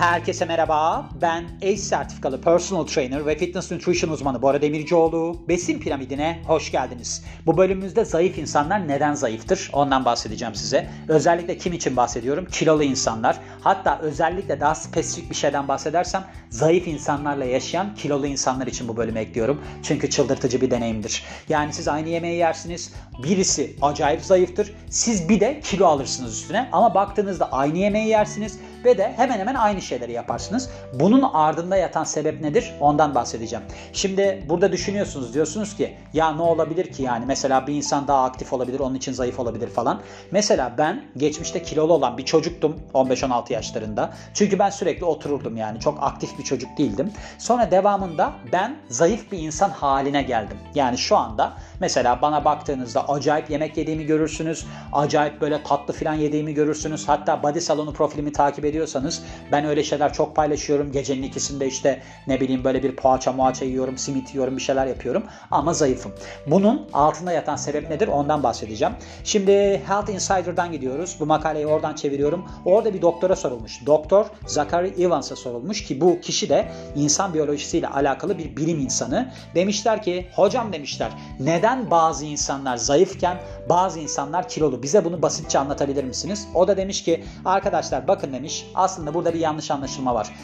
Herkese merhaba. Ben ACE sertifikalı personal trainer ve fitness nutrition uzmanı Bora Demircioğlu. Besin piramidine hoş geldiniz. Bu bölümümüzde zayıf insanlar neden zayıftır? Ondan bahsedeceğim size. Özellikle kim için bahsediyorum? Kilolu insanlar. Hatta özellikle daha spesifik bir şeyden bahsedersem zayıf insanlarla yaşayan kilolu insanlar için bu bölümü ekliyorum. Çünkü çıldırtıcı bir deneyimdir. Yani siz aynı yemeği yersiniz. Birisi acayip zayıftır. Siz bir de kilo alırsınız üstüne. Ama baktığınızda aynı yemeği yersiniz ve de hemen hemen aynı şeyleri yaparsınız. Bunun ardında yatan sebep nedir? Ondan bahsedeceğim. Şimdi burada düşünüyorsunuz diyorsunuz ki ya ne olabilir ki yani mesela bir insan daha aktif olabilir onun için zayıf olabilir falan. Mesela ben geçmişte kilolu olan bir çocuktum 15-16 yaşlarında. Çünkü ben sürekli otururdum yani çok aktif bir çocuk değildim. Sonra devamında ben zayıf bir insan haline geldim. Yani şu anda mesela bana baktığınızda acayip yemek yediğimi görürsünüz. Acayip böyle tatlı falan yediğimi görürsünüz. Hatta body salonu profilimi takip ediyorsanız ben öyle şeyler çok paylaşıyorum. Gecenin ikisinde işte ne bileyim böyle bir poğaça muaça yiyorum, simit yiyorum, bir şeyler yapıyorum ama zayıfım. Bunun altında yatan sebep nedir? Ondan bahsedeceğim. Şimdi Health Insider'dan gidiyoruz. Bu makaleyi oradan çeviriyorum. Orada bir doktora sorulmuş. Doktor Zachary Evans'a sorulmuş ki bu kişi de insan biyolojisiyle alakalı bir bilim insanı. Demişler ki hocam demişler neden bazı insanlar zayıfken bazı insanlar kilolu? Bize bunu basitçe anlatabilir misiniz? O da demiş ki arkadaşlar bakın demiş aslında burada bir yanlış anlaşılma var.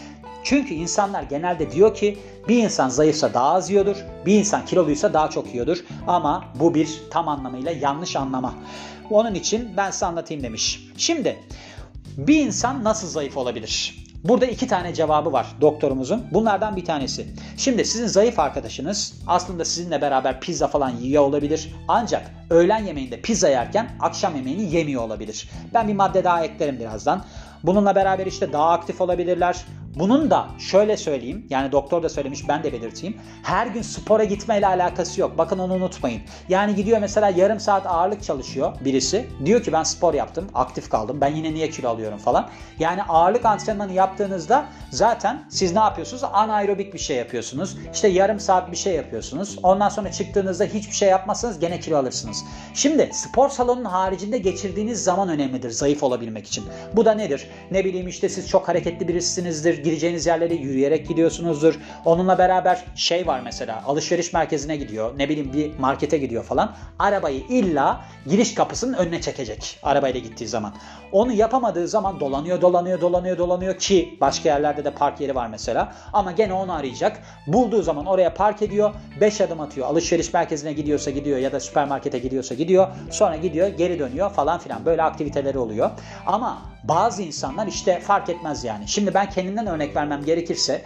Çünkü insanlar genelde diyor ki bir insan zayıfsa daha az yiyordur, bir insan kiloluysa daha çok yiyordur. Ama bu bir tam anlamıyla yanlış anlama. Onun için ben size anlatayım demiş. Şimdi bir insan nasıl zayıf olabilir? Burada iki tane cevabı var doktorumuzun. Bunlardan bir tanesi. Şimdi sizin zayıf arkadaşınız aslında sizinle beraber pizza falan yiyor olabilir. Ancak öğlen yemeğinde pizza yerken akşam yemeğini yemiyor olabilir. Ben bir madde daha eklerim birazdan. Bununla beraber işte daha aktif olabilirler. Bunun da şöyle söyleyeyim yani doktor da söylemiş ben de belirteyim. Her gün spora gitmeyle alakası yok. Bakın onu unutmayın. Yani gidiyor mesela yarım saat ağırlık çalışıyor birisi. Diyor ki ben spor yaptım, aktif kaldım. Ben yine niye kilo alıyorum falan. Yani ağırlık antrenmanı yaptığınızda zaten siz ne yapıyorsunuz? Anaerobik bir şey yapıyorsunuz. İşte yarım saat bir şey yapıyorsunuz. Ondan sonra çıktığınızda hiçbir şey yapmazsanız gene kilo alırsınız. Şimdi spor salonunun haricinde geçirdiğiniz zaman önemlidir zayıf olabilmek için. Bu da nedir? Ne bileyim işte siz çok hareketli birisinizdir gideceğiniz yerlere yürüyerek gidiyorsunuzdur. Onunla beraber şey var mesela alışveriş merkezine gidiyor. Ne bileyim bir markete gidiyor falan. Arabayı illa giriş kapısının önüne çekecek arabayla gittiği zaman. Onu yapamadığı zaman dolanıyor dolanıyor dolanıyor dolanıyor ki başka yerlerde de park yeri var mesela. Ama gene onu arayacak. Bulduğu zaman oraya park ediyor. 5 adım atıyor. Alışveriş merkezine gidiyorsa gidiyor ya da süpermarkete gidiyorsa gidiyor. Sonra gidiyor geri dönüyor falan filan. Böyle aktiviteleri oluyor. Ama bazı insanlar işte fark etmez yani. Şimdi ben kendimden örnek vermem gerekirse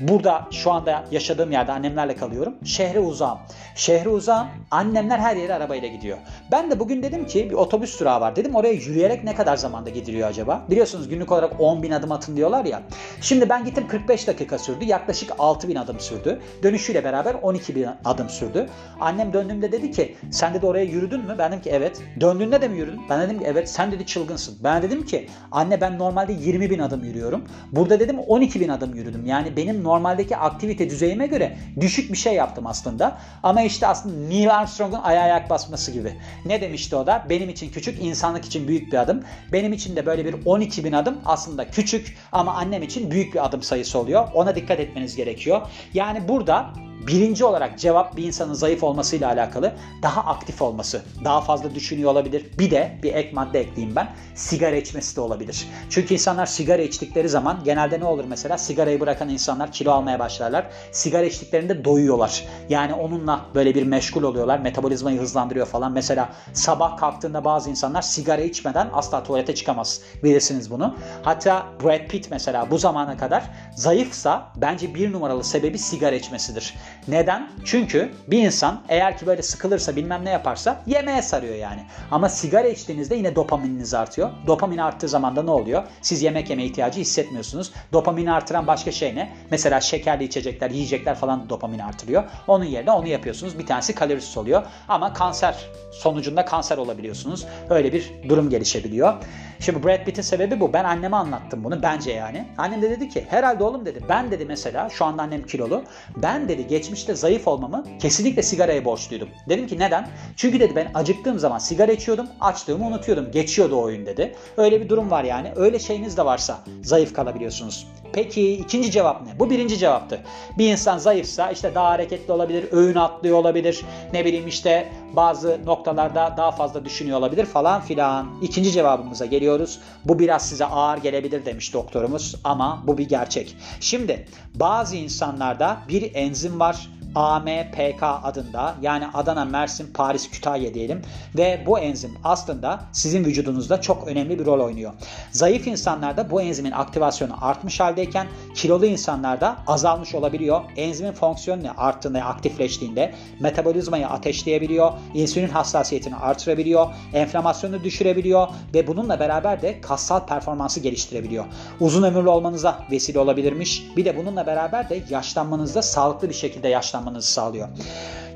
Burada şu anda yaşadığım yerde annemlerle kalıyorum. Şehre uzağım. Şehre uzağım. Annemler her yere arabayla gidiyor. Ben de bugün dedim ki bir otobüs durağı var. Dedim oraya yürüyerek ne kadar zamanda gidiliyor acaba? Biliyorsunuz günlük olarak 10 bin adım atın diyorlar ya. Şimdi ben gittim 45 dakika sürdü. Yaklaşık 6 bin adım sürdü. Dönüşüyle beraber 12 bin adım sürdü. Annem döndüğümde dedi ki sen dedi oraya yürüdün mü? Ben dedim ki evet. Döndüğünde de mi yürüdün? Ben dedim ki evet. Sen dedi çılgınsın. Ben dedim ki anne ben normalde 20 bin adım yürüyorum. Burada dedim 12 bin adım yürüdüm. Yani benim normaldeki aktivite düzeyime göre düşük bir şey yaptım aslında. Ama işte aslında Neil Armstrong'un ayağa ayak basması gibi. Ne demişti o da? Benim için küçük, insanlık için büyük bir adım. Benim için de böyle bir 12 bin adım aslında küçük ama annem için büyük bir adım sayısı oluyor. Ona dikkat etmeniz gerekiyor. Yani burada Birinci olarak cevap bir insanın zayıf olmasıyla alakalı daha aktif olması. Daha fazla düşünüyor olabilir. Bir de bir ek madde ekleyeyim ben. Sigara içmesi de olabilir. Çünkü insanlar sigara içtikleri zaman genelde ne olur mesela? Sigarayı bırakan insanlar kilo almaya başlarlar. Sigara içtiklerinde doyuyorlar. Yani onunla böyle bir meşgul oluyorlar. Metabolizmayı hızlandırıyor falan. Mesela sabah kalktığında bazı insanlar sigara içmeden asla tuvalete çıkamaz. Bilirsiniz bunu. Hatta Brad Pitt mesela bu zamana kadar zayıfsa bence bir numaralı sebebi sigara içmesidir. Neden? Çünkü bir insan eğer ki böyle sıkılırsa bilmem ne yaparsa yemeğe sarıyor yani. Ama sigara içtiğinizde yine dopamininiz artıyor. Dopamin arttığı zaman da ne oluyor? Siz yemek yeme ihtiyacı hissetmiyorsunuz. Dopamini artıran başka şey ne? Mesela şekerli içecekler, yiyecekler falan dopamini artırıyor. Onun yerine onu yapıyorsunuz. Bir tanesi kalorisiz oluyor. Ama kanser sonucunda kanser olabiliyorsunuz. Öyle bir durum gelişebiliyor. Şimdi Brad Pitt'in sebebi bu. Ben anneme anlattım bunu bence yani. Annem de dedi ki herhalde oğlum dedi. Ben dedi mesela şu anda annem kilolu. Ben dedi geçmişte zayıf olmamı kesinlikle sigaraya borçluydum. Dedim ki neden? Çünkü dedi ben acıktığım zaman sigara içiyordum. Açtığımı unutuyordum. Geçiyordu o oyun dedi. Öyle bir durum var yani. Öyle şeyiniz de varsa zayıf kalabiliyorsunuz. Peki ikinci cevap ne? Bu birinci cevaptı. Bir insan zayıfsa işte daha hareketli olabilir, öğün atlıyor olabilir. Ne bileyim işte bazı noktalarda daha fazla düşünüyor olabilir falan filan. İkinci cevabımıza geliyoruz. Bu biraz size ağır gelebilir demiş doktorumuz ama bu bir gerçek. Şimdi bazı insanlarda bir enzim var AMPK adında yani Adana, Mersin, Paris, Kütahya diyelim ve bu enzim aslında sizin vücudunuzda çok önemli bir rol oynuyor. Zayıf insanlarda bu enzimin aktivasyonu artmış haldeyken kilolu insanlarda azalmış olabiliyor. Enzimin fonksiyonu arttığında, aktifleştiğinde metabolizmayı ateşleyebiliyor, insülin hassasiyetini artırabiliyor, enflamasyonu düşürebiliyor ve bununla beraber de kassal performansı geliştirebiliyor. Uzun ömürlü olmanıza vesile olabilirmiş. Bir de bununla beraber de yaşlanmanızda sağlıklı bir şekilde yaşlanmanızı sağlıyor.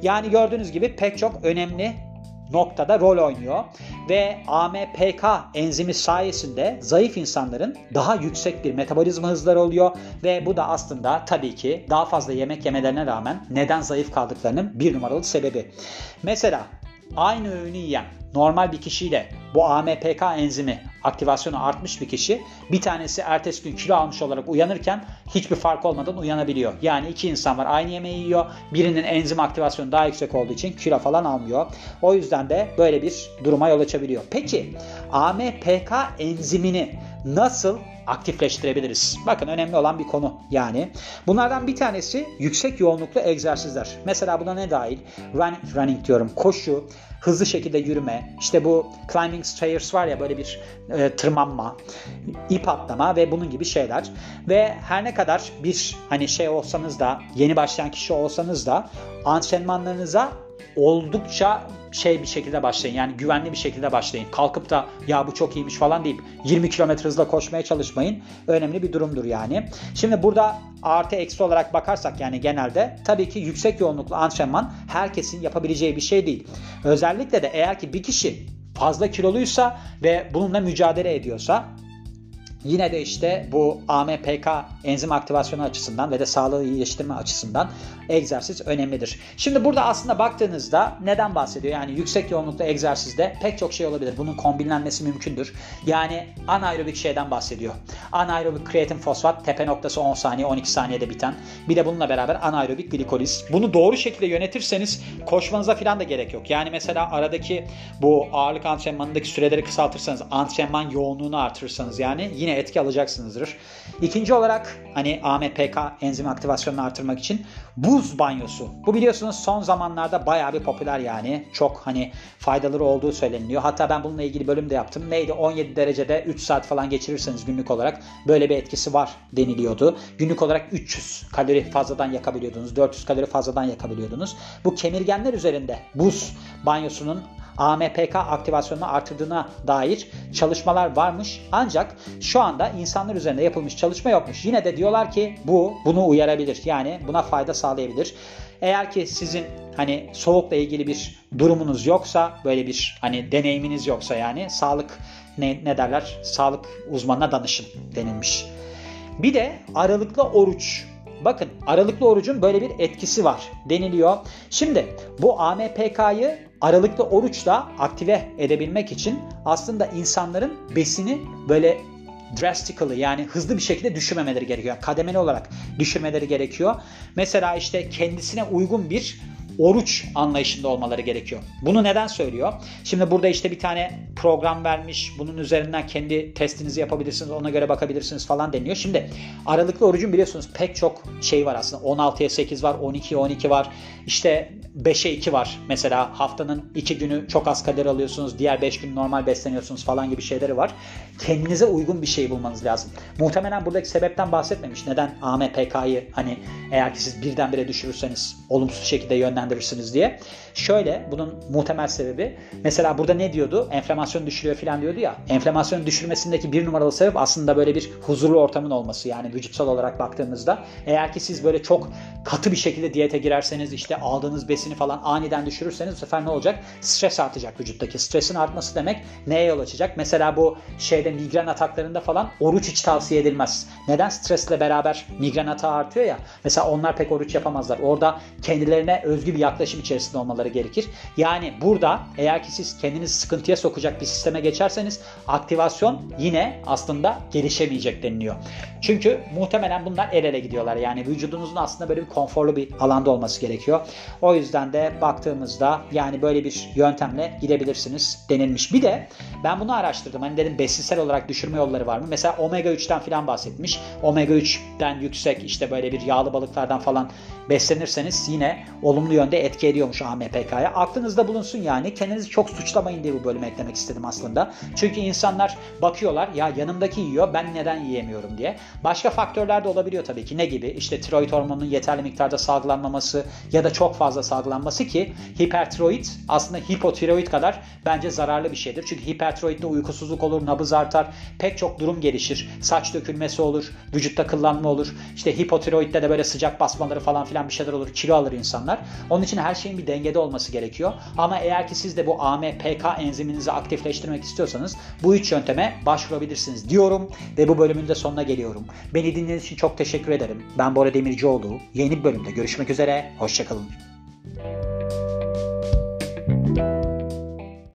Yani gördüğünüz gibi pek çok önemli noktada rol oynuyor ve AMPK enzimi sayesinde zayıf insanların daha yüksek bir metabolizma hızları oluyor ve bu da aslında tabii ki daha fazla yemek yemelerine rağmen neden zayıf kaldıklarının bir numaralı sebebi. Mesela aynı öğünü yiyen normal bir kişiyle bu AMPK enzimi aktivasyonu artmış bir kişi bir tanesi ertesi gün kilo almış olarak uyanırken hiçbir fark olmadan uyanabiliyor. Yani iki insan var aynı yemeği yiyor. Birinin enzim aktivasyonu daha yüksek olduğu için kilo falan almıyor. O yüzden de böyle bir duruma yol açabiliyor. Peki AMPK enzimini nasıl aktifleştirebiliriz? Bakın önemli olan bir konu yani. Bunlardan bir tanesi yüksek yoğunluklu egzersizler. Mesela buna ne dahil? Running, running diyorum. Koşu, hızlı şekilde yürüme, işte bu climbing stairs var ya böyle bir e, tırmanma, ip atlama ve bunun gibi şeyler. Ve her ne kadar bir hani şey olsanız da yeni başlayan kişi olsanız da antrenmanlarınıza oldukça şey bir şekilde başlayın. Yani güvenli bir şekilde başlayın. Kalkıp da ya bu çok iyiymiş falan deyip 20 km hızla koşmaya çalışmayın. Önemli bir durumdur yani. Şimdi burada artı eksi olarak bakarsak yani genelde tabii ki yüksek yoğunluklu antrenman herkesin yapabileceği bir şey değil. Özellikle de eğer ki bir kişi fazla kiloluysa ve bununla mücadele ediyorsa Yine de işte bu AMPK enzim aktivasyonu açısından ve de sağlığı iyileştirme açısından egzersiz önemlidir. Şimdi burada aslında baktığınızda neden bahsediyor? Yani yüksek yoğunlukta egzersizde pek çok şey olabilir. Bunun kombinlenmesi mümkündür. Yani anaerobik şeyden bahsediyor. Anaerobik kreatin fosfat tepe noktası 10 saniye 12 saniyede biten. Bir de bununla beraber anaerobik glikoliz. Bunu doğru şekilde yönetirseniz koşmanıza falan da gerek yok. Yani mesela aradaki bu ağırlık antrenmanındaki süreleri kısaltırsanız antrenman yoğunluğunu artırırsanız yani yine etki alacaksınızdır. İkinci olarak hani AMPK enzim aktivasyonunu artırmak için buz banyosu. Bu biliyorsunuz son zamanlarda bayağı bir popüler yani. Çok hani faydaları olduğu söyleniyor. Hatta ben bununla ilgili bölüm de yaptım. Neydi 17 derecede 3 saat falan geçirirseniz günlük olarak böyle bir etkisi var deniliyordu. Günlük olarak 300 kalori fazladan yakabiliyordunuz. 400 kalori fazladan yakabiliyordunuz. Bu kemirgenler üzerinde buz banyosunun AMPK aktivasyonunu artırdığına dair çalışmalar varmış. Ancak şu anda insanlar üzerinde yapılmış çalışma yokmuş. Yine de diyorlar ki bu bunu uyarabilir. Yani buna fayda sağlayabilir. Eğer ki sizin hani soğukla ilgili bir durumunuz yoksa, böyle bir hani deneyiminiz yoksa yani sağlık ne, ne derler? Sağlık uzmanına danışın denilmiş. Bir de aralıklı oruç Bakın aralıklı orucun böyle bir etkisi var deniliyor. Şimdi bu AMPK'yı aralıklı oruçla aktive edebilmek için aslında insanların besini böyle drastically yani hızlı bir şekilde düşürmemeleri gerekiyor. Kademeli olarak düşürmeleri gerekiyor. Mesela işte kendisine uygun bir oruç anlayışında olmaları gerekiyor. Bunu neden söylüyor? Şimdi burada işte bir tane program vermiş. Bunun üzerinden kendi testinizi yapabilirsiniz. Ona göre bakabilirsiniz falan deniyor. Şimdi aralıklı orucun biliyorsunuz pek çok şey var aslında. 16'ya 8 var, 12'ye 12 var. İşte 5'e 2 var. Mesela haftanın 2 günü çok az kalori alıyorsunuz. Diğer 5 gün normal besleniyorsunuz falan gibi şeyleri var. Kendinize uygun bir şey bulmanız lazım. Muhtemelen buradaki sebepten bahsetmemiş. Neden AMPK'yı hani eğer ki siz birdenbire düşürürseniz olumsuz şekilde yönlendirirsiniz diye. Şöyle bunun muhtemel sebebi mesela burada ne diyordu? Enflamasyon düşürüyor falan diyordu ya. Enflamasyonu düşürmesindeki bir numaralı sebep aslında böyle bir huzurlu ortamın olması. Yani vücutsal olarak baktığımızda eğer ki siz böyle çok katı bir şekilde diyete girerseniz işte aldığınız besin seviyesini falan aniden düşürürseniz bu sefer ne olacak? Stres artacak vücuttaki. Stresin artması demek neye yol açacak? Mesela bu şeyde migren ataklarında falan oruç hiç tavsiye edilmez. Neden? Stresle beraber migren atağı artıyor ya. Mesela onlar pek oruç yapamazlar. Orada kendilerine özgü bir yaklaşım içerisinde olmaları gerekir. Yani burada eğer ki siz kendinizi sıkıntıya sokacak bir sisteme geçerseniz aktivasyon yine aslında gelişemeyecek deniliyor. Çünkü muhtemelen bunlar el ele gidiyorlar. Yani vücudunuzun aslında böyle bir konforlu bir alanda olması gerekiyor. O yüzden de baktığımızda yani böyle bir yöntemle gidebilirsiniz denilmiş. Bir de ben bunu araştırdım. Hani dedim besinsel olarak düşürme yolları var mı? Mesela omega 3'ten falan bahsetmiş. Omega 3'ten yüksek işte böyle bir yağlı balıklardan falan beslenirseniz yine olumlu yönde etki ediyormuş AMPK'ya. Aklınızda bulunsun yani. Kendinizi çok suçlamayın diye bu bölümü eklemek istedim aslında. Çünkü insanlar bakıyorlar ya yanımdaki yiyor ben neden yiyemiyorum diye. Başka faktörler de olabiliyor tabii ki. Ne gibi? İşte tiroid hormonunun yeterli miktarda salgılanmaması ya da çok fazla salgılanması ki hipertiroid aslında hipotiroid kadar bence zararlı bir şeydir. Çünkü hipertiroidde uykusuzluk olur, nabız artar, pek çok durum gelişir. Saç dökülmesi olur, vücutta kıllanma olur. İşte hipotiroidde de böyle sıcak basmaları falan filan bir şeyler olur. Kilo alır insanlar. Onun için her şeyin bir dengede olması gerekiyor. Ama eğer ki siz de bu AMPK enziminizi aktifleştirmek istiyorsanız bu üç yönteme başvurabilirsiniz diyorum ve bu bölümün de sonuna geliyorum. Beni dinlediğiniz için çok teşekkür ederim. Ben Bora Demircioğlu. Yeni bir bölümde görüşmek üzere. Hoşçakalın.